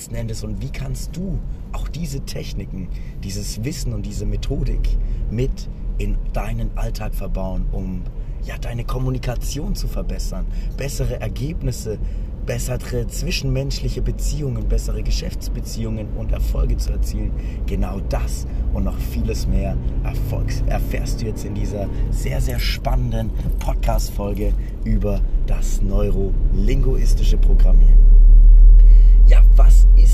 letzten Endes und wie kannst du auch diese Techniken, dieses Wissen und diese Methodik mit in deinen Alltag verbauen, um ja, deine Kommunikation zu verbessern, bessere Ergebnisse, bessere zwischenmenschliche Beziehungen, bessere Geschäftsbeziehungen und Erfolge zu erzielen. Genau das und noch vieles mehr Erfolgs erfährst du jetzt in dieser sehr, sehr spannenden Podcast-Folge über das neurolinguistische Programmieren.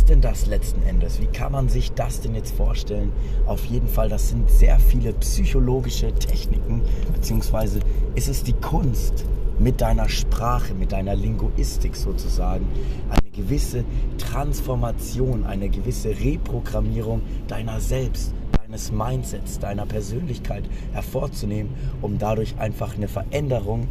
Ist denn das letzten Endes? Wie kann man sich das denn jetzt vorstellen? Auf jeden Fall, das sind sehr viele psychologische Techniken, beziehungsweise ist es die Kunst, mit deiner Sprache, mit deiner Linguistik sozusagen, eine gewisse Transformation, eine gewisse Reprogrammierung deiner selbst, deines Mindsets, deiner Persönlichkeit hervorzunehmen, um dadurch einfach eine Veränderung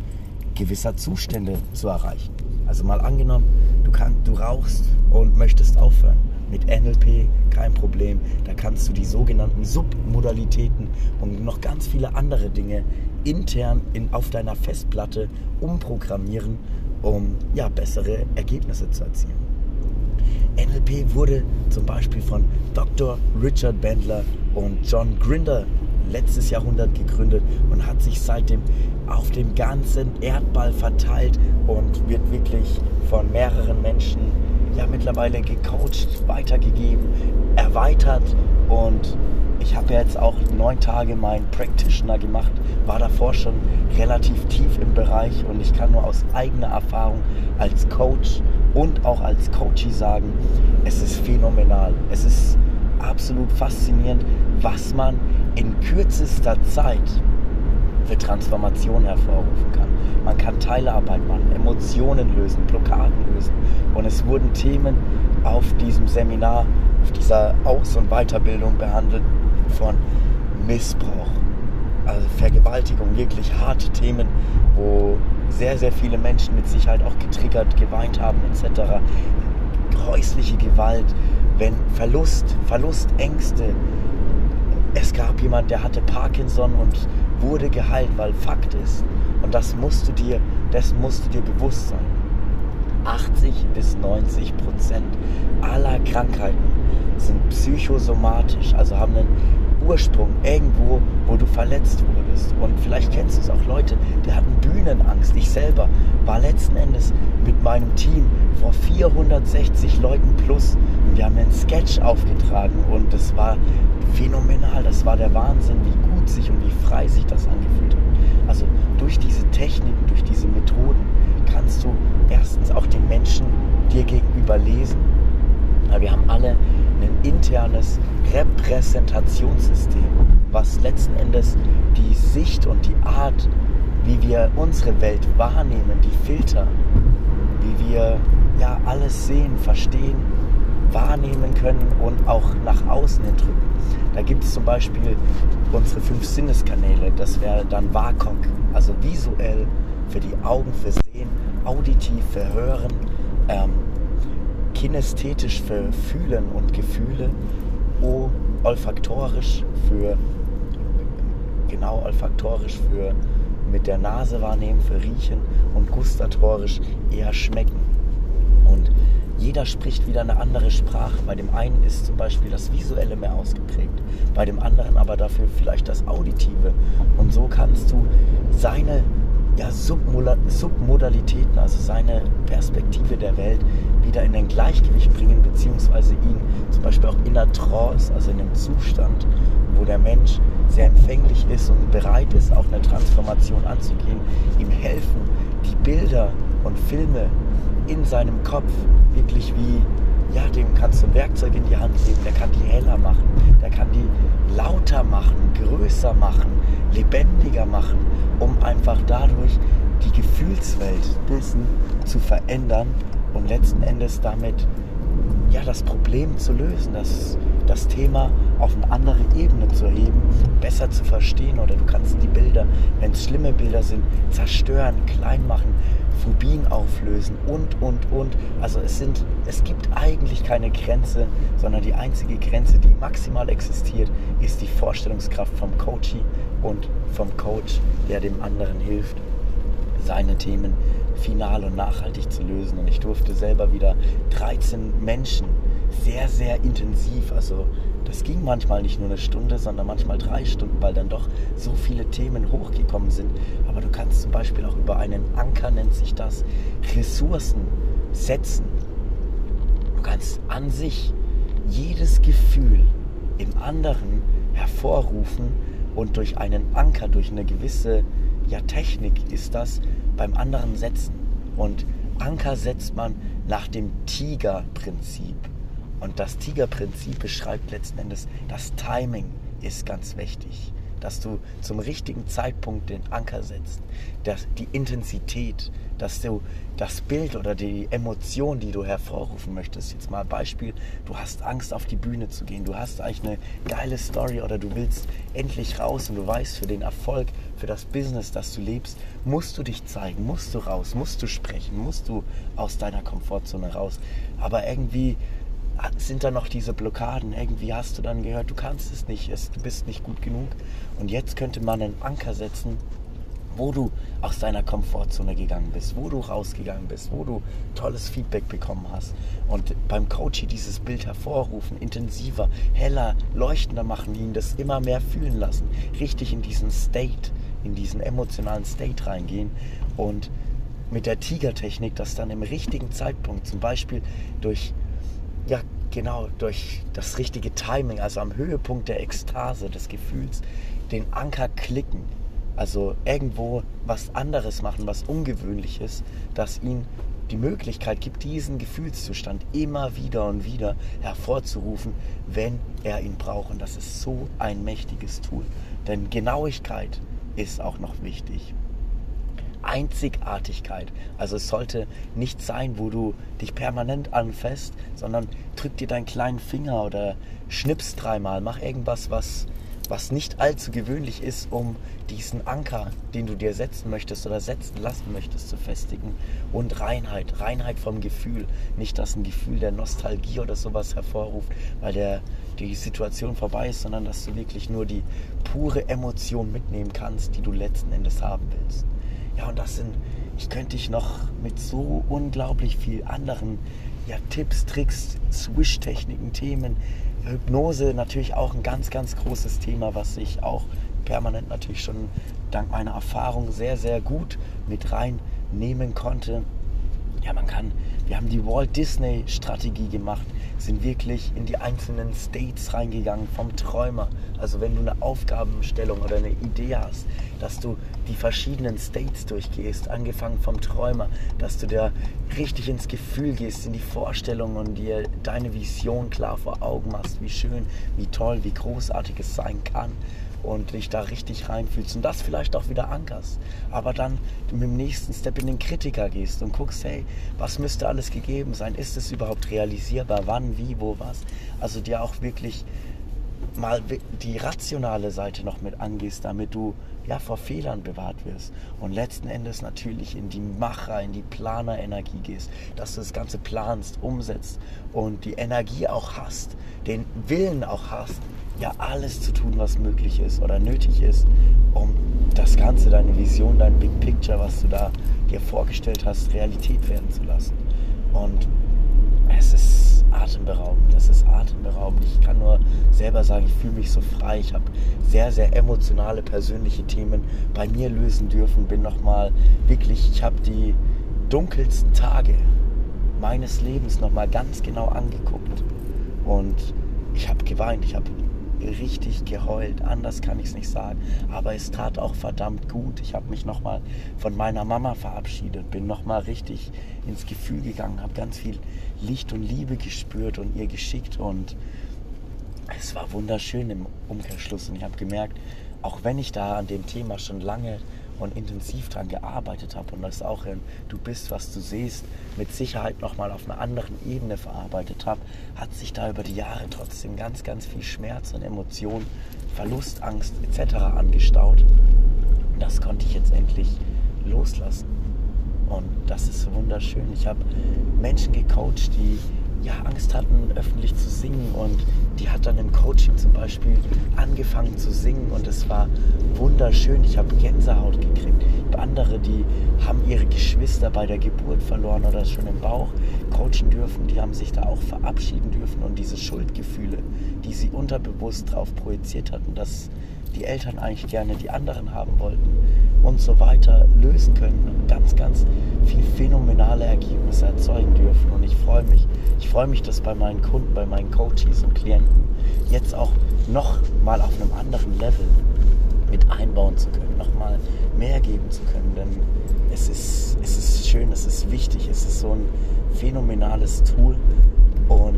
gewisser Zustände zu erreichen. Also mal angenommen, du, kann, du rauchst und möchtest aufhören. Mit NLP kein Problem. Da kannst du die sogenannten Submodalitäten und noch ganz viele andere Dinge intern in, auf deiner Festplatte umprogrammieren, um ja, bessere Ergebnisse zu erzielen. NLP wurde zum Beispiel von Dr. Richard Bandler und John Grinder letztes Jahrhundert gegründet und hat sich seitdem auf dem ganzen Erdball verteilt und wird wirklich von mehreren Menschen ja mittlerweile gecoacht, weitergegeben, erweitert und ich habe jetzt auch neun Tage meinen Practitioner gemacht, war davor schon relativ tief im Bereich und ich kann nur aus eigener Erfahrung als Coach und auch als Coachie sagen, es ist phänomenal. Es ist absolut faszinierend, was man in kürzester Zeit für Transformation hervorrufen kann. Man kann Teilarbeit machen, Emotionen lösen, Blockaden lösen. Und es wurden Themen auf diesem Seminar, auf dieser Aus- und Weiterbildung behandelt, von Missbrauch, also Vergewaltigung, wirklich harte Themen, wo sehr, sehr viele Menschen mit Sicherheit auch getriggert, geweint haben etc. Häusliche Gewalt, wenn Verlust, Verlustängste. Es gab jemand, der hatte Parkinson und wurde geheilt, weil Fakt ist. Und das musst du dir, dessen musst du dir bewusst sein. 80 bis 90 Prozent aller Krankheiten sind psychosomatisch, also haben einen Ursprung irgendwo, wo du verletzt wurdest. Und vielleicht kennst du es auch Leute, die hatten Bühnenangst. Ich selber war letzten Endes mit meinem Team vor 460 Leuten plus wir haben einen Sketch aufgetragen und das war phänomenal. Das war der Wahnsinn, wie gut sich und wie frei sich das angefühlt hat. Also durch diese Techniken, durch diese Methoden kannst du erstens auch den Menschen dir gegenüber lesen. Weil wir haben alle ein internes Repräsentationssystem, was letzten Endes die Sicht und die Art, wie wir unsere Welt wahrnehmen, die Filter, wie wir ja alles sehen, verstehen, wahrnehmen können und auch nach außen hin drücken. Da gibt es zum Beispiel unsere fünf Sinneskanäle, das wäre dann WAKOK, also visuell für die Augen für Sehen, auditiv für Hören, ähm, kinästhetisch für Fühlen und Gefühle, O olfaktorisch für genau olfaktorisch für mit der Nase wahrnehmen, für riechen und gustatorisch eher schmecken. Jeder spricht wieder eine andere Sprache. Bei dem einen ist zum Beispiel das Visuelle mehr ausgeprägt, bei dem anderen aber dafür vielleicht das Auditive. Und so kannst du seine ja, Submodalitäten, also seine Perspektive der Welt wieder in ein Gleichgewicht bringen, beziehungsweise ihn zum Beispiel auch in der Trance, also in einem Zustand, wo der Mensch sehr empfänglich ist und bereit ist, auch eine Transformation anzugehen, ihm helfen, die Bilder und Filme in seinem Kopf wirklich wie, ja, dem kannst du ein Werkzeug in die Hand geben, der kann die heller machen, der kann die lauter machen, größer machen, lebendiger machen, um einfach dadurch die Gefühlswelt dessen zu verändern und letzten Endes damit ja, das Problem zu lösen, das, das Thema auf eine andere Ebene zu heben, besser zu verstehen oder du kannst die Bilder, wenn es schlimme Bilder sind, zerstören, klein machen, Phobien auflösen und, und, und. Also es sind, es gibt eigentlich keine Grenze, sondern die einzige Grenze, die maximal existiert, ist die Vorstellungskraft vom Coachie und vom Coach, der dem anderen hilft, seine Themen final und nachhaltig zu lösen. Und ich durfte selber wieder 13 Menschen sehr, sehr intensiv, also das ging manchmal nicht nur eine Stunde, sondern manchmal drei Stunden, weil dann doch so viele Themen hochgekommen sind. Aber du kannst zum Beispiel auch über einen Anker, nennt sich das, Ressourcen setzen. Du kannst an sich jedes Gefühl im anderen hervorrufen und durch einen Anker, durch eine gewisse ja, Technik ist das beim anderen setzen. Und Anker setzt man nach dem Tiger-Prinzip. Und das Tiger-Prinzip beschreibt letzten Endes, das Timing ist ganz wichtig. Dass du zum richtigen Zeitpunkt den Anker setzt. Dass die Intensität, dass du das Bild oder die Emotion, die du hervorrufen möchtest, jetzt mal Beispiel, du hast Angst auf die Bühne zu gehen, du hast eigentlich eine geile Story oder du willst endlich raus und du weißt, für den Erfolg, für das Business, das du lebst, musst du dich zeigen, musst du raus, musst du sprechen, musst du aus deiner Komfortzone raus. Aber irgendwie sind da noch diese Blockaden. Irgendwie hast du dann gehört, du kannst es nicht, du bist nicht gut genug. Und jetzt könnte man einen Anker setzen, wo du aus deiner Komfortzone gegangen bist, wo du rausgegangen bist, wo du tolles Feedback bekommen hast. Und beim Coaching dieses Bild hervorrufen, intensiver, heller, leuchtender machen, ihn das immer mehr fühlen lassen, richtig in diesen State, in diesen emotionalen State reingehen und mit der Tigertechnik das dann im richtigen Zeitpunkt, zum Beispiel durch ja, genau, durch das richtige Timing, also am Höhepunkt der Ekstase, des Gefühls, den Anker klicken. Also irgendwo was anderes machen, was ungewöhnliches, das ihn die Möglichkeit gibt, diesen Gefühlszustand immer wieder und wieder hervorzurufen, wenn er ihn braucht. Und das ist so ein mächtiges Tool. Denn Genauigkeit ist auch noch wichtig. Einzigartigkeit. Also es sollte nicht sein, wo du dich permanent anfasst, sondern drück dir deinen kleinen Finger oder schnips dreimal, mach irgendwas, was, was nicht allzu gewöhnlich ist, um diesen Anker, den du dir setzen möchtest oder setzen lassen möchtest, zu festigen. Und Reinheit, Reinheit vom Gefühl. Nicht, dass ein Gefühl der Nostalgie oder sowas hervorruft, weil der, die Situation vorbei ist, sondern dass du wirklich nur die pure Emotion mitnehmen kannst, die du letzten Endes haben willst. Ja, und das sind, ich könnte dich noch mit so unglaublich viel anderen ja, Tipps, Tricks, Swish-Techniken, Themen, Hypnose natürlich auch ein ganz, ganz großes Thema, was ich auch permanent natürlich schon dank meiner Erfahrung sehr, sehr gut mit reinnehmen konnte. Ja, man kann, wir haben die Walt Disney Strategie gemacht, sind wirklich in die einzelnen States reingegangen vom Träumer. Also wenn du eine Aufgabenstellung oder eine Idee hast, dass du die verschiedenen States durchgehst, angefangen vom Träumer, dass du da richtig ins Gefühl gehst, in die Vorstellung und dir deine Vision klar vor Augen machst, wie schön, wie toll, wie großartig es sein kann und dich da richtig reinfühlst und das vielleicht auch wieder ankerst. Aber dann mit dem nächsten Step in den Kritiker gehst und guckst, hey, was müsste alles gegeben sein? Ist es überhaupt realisierbar? Wann, wie, wo, was? Also dir auch wirklich mal die rationale Seite noch mit angehst, damit du ja vor Fehlern bewahrt wirst und letzten Endes natürlich in die Macher, in die Planerenergie gehst, dass du das Ganze planst, umsetzt und die Energie auch hast, den Willen auch hast, ja alles zu tun, was möglich ist oder nötig ist, um das Ganze, deine Vision, dein Big Picture, was du da dir vorgestellt hast, Realität werden zu lassen. Und atemberaubend, es ist atemberaubend. Ich kann nur selber sagen, ich fühle mich so frei. Ich habe sehr, sehr emotionale, persönliche Themen bei mir lösen dürfen. Bin nochmal wirklich, ich habe die dunkelsten Tage meines Lebens nochmal ganz genau angeguckt. Und ich habe geweint, ich habe richtig geheult. Anders kann ich es nicht sagen. Aber es tat auch verdammt gut. Ich habe mich nochmal von meiner Mama verabschiedet, bin nochmal richtig ins Gefühl gegangen, habe ganz viel Licht und Liebe gespürt und ihr geschickt. Und es war wunderschön im Umkehrschluss. Und ich habe gemerkt, auch wenn ich da an dem Thema schon lange und intensiv daran gearbeitet habe und das auch in Du bist, was du siehst, mit Sicherheit nochmal auf einer anderen Ebene verarbeitet habe, hat sich da über die Jahre trotzdem ganz, ganz viel Schmerz und Emotion, Verlust, Angst etc. angestaut. Und das konnte ich jetzt endlich loslassen. Und das ist wunderschön. Ich habe Menschen gecoacht, die ja, Angst hatten, öffentlich zu singen. Und die hat dann im Coaching zum Beispiel angefangen zu singen und es war wunderschön. Ich habe Gänsehaut gekriegt. Andere, die haben ihre Geschwister bei der Geburt verloren oder schon im Bauch coachen dürfen, die haben sich da auch verabschieden dürfen und diese Schuldgefühle, die sie unterbewusst drauf projiziert hatten, dass die Eltern eigentlich gerne die anderen haben wollten und so weiter lösen können und ganz, ganz viel phänomenale Ergebnisse erzeugen dürfen. Und ich freue mich, ich freue mich, das bei meinen Kunden, bei meinen Coaches und Klienten jetzt auch noch mal auf einem anderen Level mit einbauen zu können, noch mal mehr geben zu können. Denn es ist, es ist schön, es ist wichtig, es ist so ein phänomenales Tool und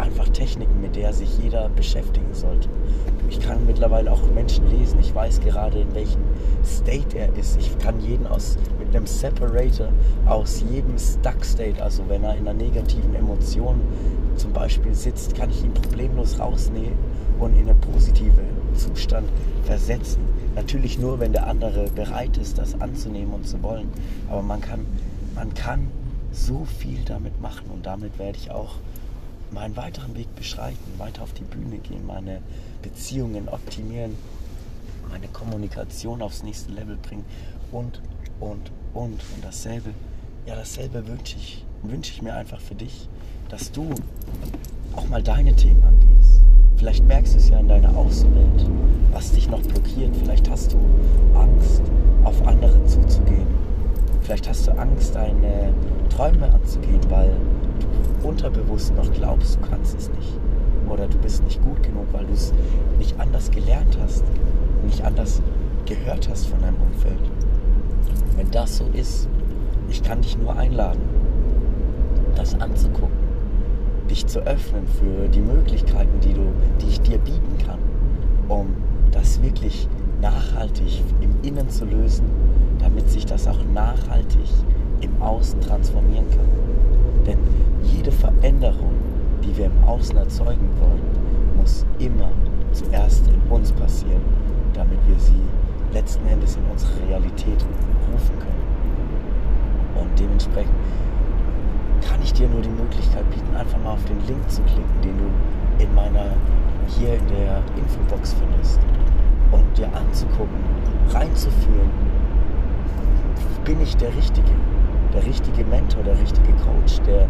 einfach Techniken, mit der sich jeder beschäftigen sollte. Ich kann mittlerweile auch Menschen lesen. Ich weiß gerade, in welchem State er ist. Ich kann jeden aus, mit einem Separator aus jedem Stuck State, also wenn er in einer negativen Emotion zum Beispiel sitzt, kann ich ihn problemlos rausnehmen und in einen positiven Zustand versetzen. Natürlich nur, wenn der andere bereit ist, das anzunehmen und zu wollen. Aber man kann, man kann so viel damit machen und damit werde ich auch meinen weiteren Weg beschreiten, weiter auf die Bühne gehen, meine Beziehungen optimieren, meine Kommunikation aufs nächste Level bringen und, und, und. Und dasselbe, ja, dasselbe wünsche ich, wünsche ich mir einfach für dich, dass du auch mal deine Themen angehst. Vielleicht merkst du es ja in deiner Außenwelt, was dich noch blockiert. Vielleicht hast du Angst, auf andere zuzugehen. Vielleicht hast du Angst, deine Träume anzugehen, weil unterbewusst noch glaubst, du kannst es nicht. Oder du bist nicht gut genug, weil du es nicht anders gelernt hast, nicht anders gehört hast von deinem Umfeld. Wenn das so ist, ich kann dich nur einladen, das anzugucken, dich zu öffnen für die Möglichkeiten, die, du, die ich dir bieten kann, um das wirklich nachhaltig im Innen zu lösen, damit sich das auch nachhaltig im Außen transformieren kann. Denn jede Veränderung, die wir im Außen erzeugen wollen, muss immer zuerst in uns passieren, damit wir sie letzten Endes in unsere Realität rufen können. Und dementsprechend kann ich dir nur die Möglichkeit bieten, einfach mal auf den Link zu klicken, den du in meiner hier in der Infobox findest und dir anzugucken, reinzufühlen, bin ich der Richtige, der richtige Mentor, der richtige Coach, der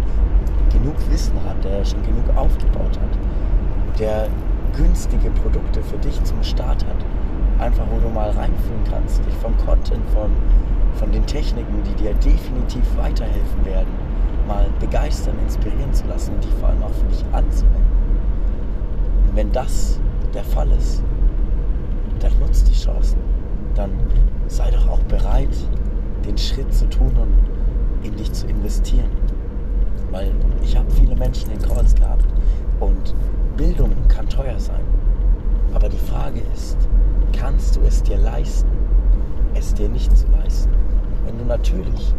genug Wissen hat, der schon genug aufgebaut hat, der günstige Produkte für dich zum Start hat, einfach wo du mal reinfühlen kannst, dich vom Content, von, von den Techniken, die dir definitiv weiterhelfen werden, mal begeistern, inspirieren zu lassen und die vor allem auch für dich anzuwenden. Und wenn das der Fall ist, dann nutzt die Chancen. Dann sei doch auch bereit, den Schritt zu tun und in dich zu investieren. Weil ich habe viele Menschen in Calls gehabt und Bildung kann teuer sein. Aber die Frage ist, kannst du es dir leisten, es dir nicht zu leisten? Wenn du natürlich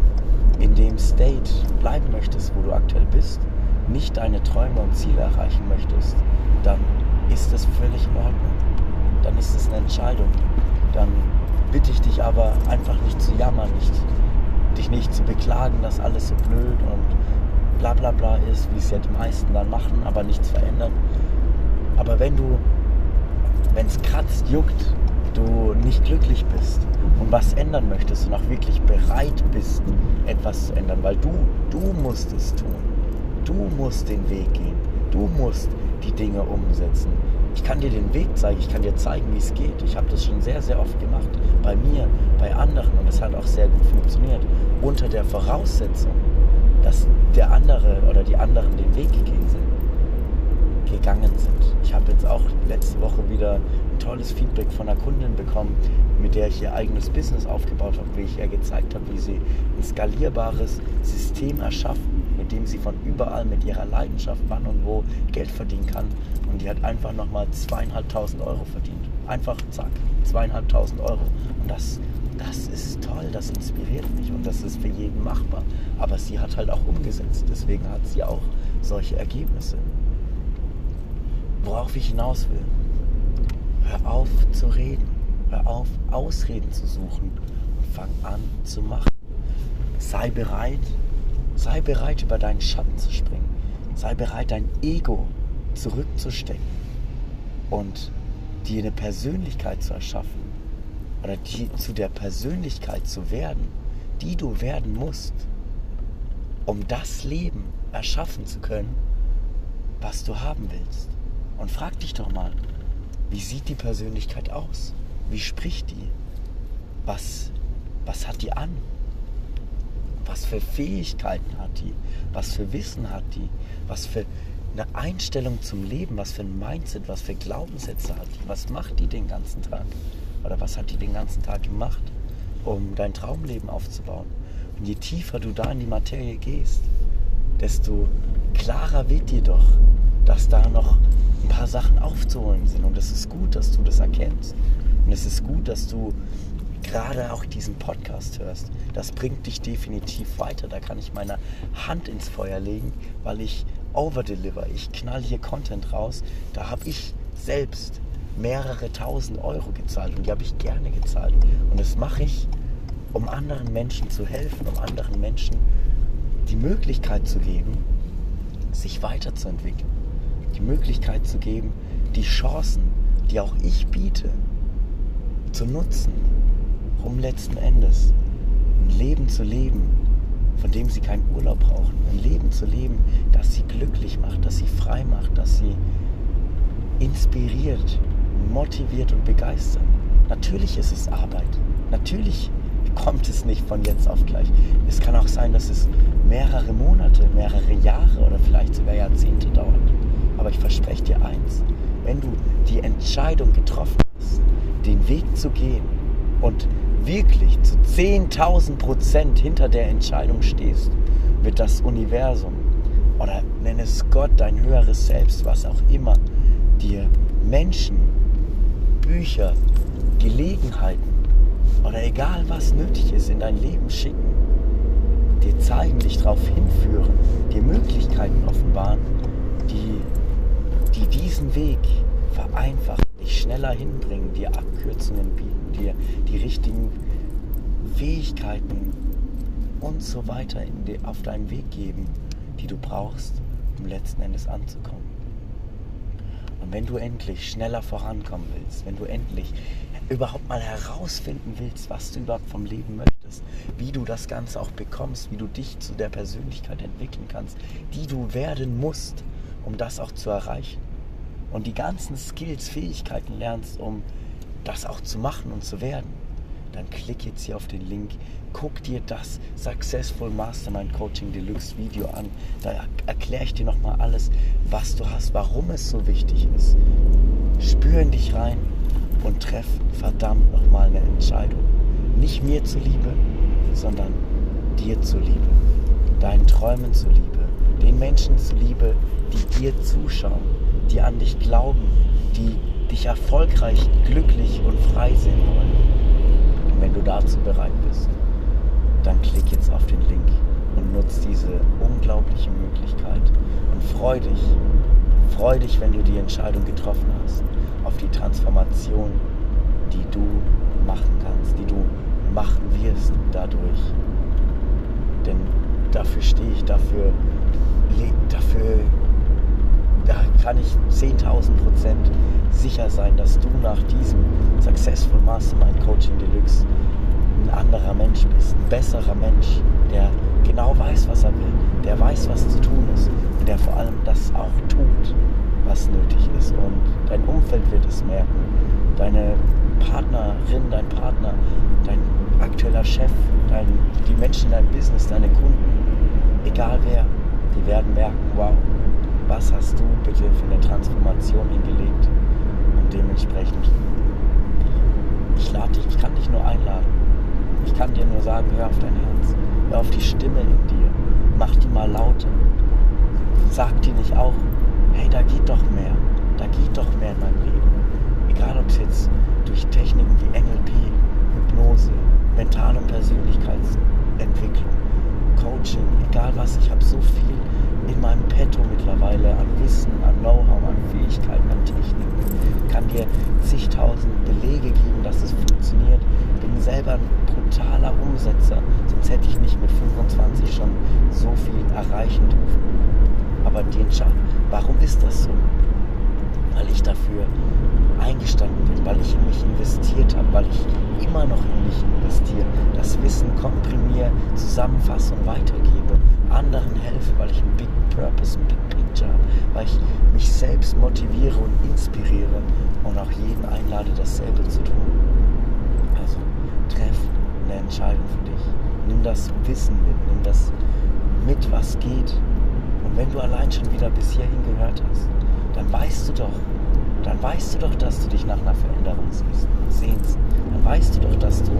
in dem State bleiben möchtest, wo du aktuell bist, nicht deine Träume und Ziele erreichen möchtest, dann ist das völlig in Ordnung. Dann ist es eine Entscheidung. Dann bitte ich dich aber einfach nicht zu jammern, nicht, dich nicht zu beklagen, dass alles so blöd und bla bla bla ist, wie es ja die meisten dann machen, aber nichts verändern. Aber wenn du, wenn es kratzt, juckt, du nicht glücklich bist und was ändern möchtest und auch wirklich bereit bist, etwas zu ändern, weil du, du musst es tun. Du musst den Weg gehen. Du musst die Dinge umsetzen. Ich kann dir den Weg zeigen, ich kann dir zeigen, wie es geht. Ich habe das schon sehr, sehr oft gemacht. Bei mir, bei anderen und es hat auch sehr gut funktioniert. Unter der Voraussetzung, dass der andere oder die anderen den Weg gegangen sind. Gegangen sind. Ich habe jetzt auch letzte Woche wieder ein tolles Feedback von einer Kundin bekommen, mit der ich ihr eigenes Business aufgebaut habe, wie ich ihr gezeigt habe, wie sie ein skalierbares System erschaffen mit dem sie von überall mit ihrer Leidenschaft wann und wo Geld verdienen kann. Und die hat einfach nochmal zweieinhalbtausend Euro verdient. Einfach zack, zweieinhalbtausend Euro. Und das, das ist toll, das inspiriert mich und das ist für jeden machbar. Aber sie hat halt auch umgesetzt, deswegen hat sie auch solche Ergebnisse. Worauf ich hinaus will, hör auf zu reden, hör auf Ausreden zu suchen und fang an zu machen. Sei bereit, Sei bereit, über deinen Schatten zu springen. Sei bereit, dein Ego zurückzustecken und dir eine Persönlichkeit zu erschaffen oder die, zu der Persönlichkeit zu werden, die du werden musst, um das Leben erschaffen zu können, was du haben willst. Und frag dich doch mal, wie sieht die Persönlichkeit aus? Wie spricht die? Was, was hat die an? Was für Fähigkeiten hat die? Was für Wissen hat die? Was für eine Einstellung zum Leben? Was für ein Mindset? Was für Glaubenssätze hat die? Was macht die den ganzen Tag? Oder was hat die den ganzen Tag gemacht, um dein Traumleben aufzubauen? Und je tiefer du da in die Materie gehst, desto klarer wird dir doch, dass da noch ein paar Sachen aufzuholen sind. Und es ist gut, dass du das erkennst. Und es ist gut, dass du gerade auch diesen Podcast hörst. Das bringt dich definitiv weiter. Da kann ich meine Hand ins Feuer legen, weil ich overdeliver. Ich knall hier Content raus. Da habe ich selbst mehrere tausend Euro gezahlt und die habe ich gerne gezahlt. Und das mache ich, um anderen Menschen zu helfen, um anderen Menschen die Möglichkeit zu geben, sich weiterzuentwickeln. Die Möglichkeit zu geben, die Chancen, die auch ich biete, zu nutzen, um letzten Endes ein Leben zu leben, von dem sie keinen Urlaub brauchen. Ein Leben zu leben, das sie glücklich macht, das sie frei macht, das sie inspiriert, motiviert und begeistert. Natürlich ist es Arbeit. Natürlich kommt es nicht von jetzt auf gleich. Es kann auch sein, dass es mehrere Monate, mehrere Jahre oder vielleicht sogar Jahrzehnte dauert. Aber ich verspreche dir eins, wenn du die Entscheidung getroffen hast, den Weg zu gehen und wirklich zu 10.000 Prozent hinter der Entscheidung stehst, wird das Universum oder nenn es Gott, dein höheres Selbst, was auch immer, dir Menschen, Bücher, Gelegenheiten oder egal was nötig ist in dein Leben schicken, dir zeigen, dich darauf hinführen, dir Möglichkeiten offenbaren, die, die diesen Weg vereinfachen, schneller hinbringen, dir Abkürzungen bieten, dir die richtigen Fähigkeiten und so weiter die, auf deinen Weg geben, die du brauchst, um letzten Endes anzukommen. Und wenn du endlich schneller vorankommen willst, wenn du endlich überhaupt mal herausfinden willst, was du überhaupt vom Leben möchtest, wie du das Ganze auch bekommst, wie du dich zu der Persönlichkeit entwickeln kannst, die du werden musst, um das auch zu erreichen. Und die ganzen Skills, Fähigkeiten lernst, um das auch zu machen und zu werden, dann klick jetzt hier auf den Link, guck dir das Successful Mastermind Coaching Deluxe Video an. Da erkläre ich dir nochmal alles, was du hast, warum es so wichtig ist. Spür in dich rein und treff verdammt nochmal eine Entscheidung. Nicht mir zuliebe, sondern dir zuliebe, deinen Träumen zuliebe, den Menschen zuliebe, die dir zuschauen, die an dich glauben, die dich erfolgreich, glücklich und frei sehen wollen. Und wenn du dazu bereit bist, dann klick jetzt auf den Link und nutz diese unglaubliche Möglichkeit und freu dich, freu dich, wenn du die Entscheidung getroffen hast, auf die Transformation, die du machen kannst, die du machen wirst dadurch. Denn dafür stehe ich, dafür, dafür da kann ich 10.000 Prozent sicher sein, dass du nach diesem Successful Mastermind Coaching Deluxe ein anderer Mensch bist, ein besserer Mensch, der genau weiß, was er will, der weiß, was zu tun ist und der vor allem das auch tut, was nötig ist. Und dein Umfeld wird es merken, deine Partnerin, dein Partner, dein aktueller Chef, dein, die Menschen in deinem Business, deine Kunden, egal wer, die werden merken, wow, was hast du bitte für eine Transformation hingelegt? Und dementsprechend, ich lade dich, ich kann dich nur einladen. Ich kann dir nur sagen, hör auf dein Herz, hör auf die Stimme in dir, mach die mal lauter. Sag dir nicht auch, hey, da geht doch mehr, da geht doch mehr in meinem Leben. Egal ob es jetzt durch Techniken wie NLP, Hypnose, Mental- und Persönlichkeitsentwicklung, Coaching, egal was, ich habe so viel in meinem Petto mittlerweile an Wissen, an Know-how, an Fähigkeiten, an Techniken. Kann dir zigtausend Belege geben, dass es funktioniert. Bin selber ein brutaler Umsetzer, sonst hätte ich nicht mit 25 schon so viel erreichen dürfen. Aber die ist das so? Weil ich dafür eingestanden bin, weil ich in mich investiert habe, weil ich immer noch in mich investiere, das Wissen komprimiere, zusammenfasse und weitergebe, anderen helfe, weil ich einen Big Purpose, ein Big Picture habe, weil ich mich selbst motiviere und inspiriere und auch jeden einlade, dasselbe zu tun. Also treff eine Entscheidung für dich. Nimm das Wissen mit, nimm das mit, was geht. Und wenn du allein schon wieder bis hierhin gehört hast, dann weißt du doch, dann weißt du doch, dass du dich nach einer Veränderung sehnst. Dann weißt du doch, dass du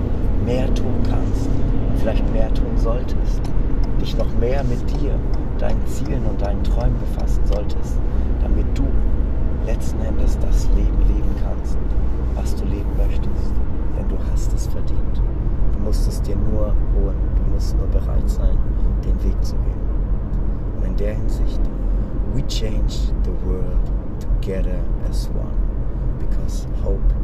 mehr tun kannst und vielleicht mehr tun solltest. Dich noch mehr mit dir, deinen Zielen und deinen Träumen befassen solltest, damit du letzten Endes das Leben leben kannst, was du leben möchtest. Denn du hast es verdient. Du musst es dir nur holen. Du musst nur bereit sein, den Weg zu gehen. Und in der Hinsicht, we change the world together as one because hope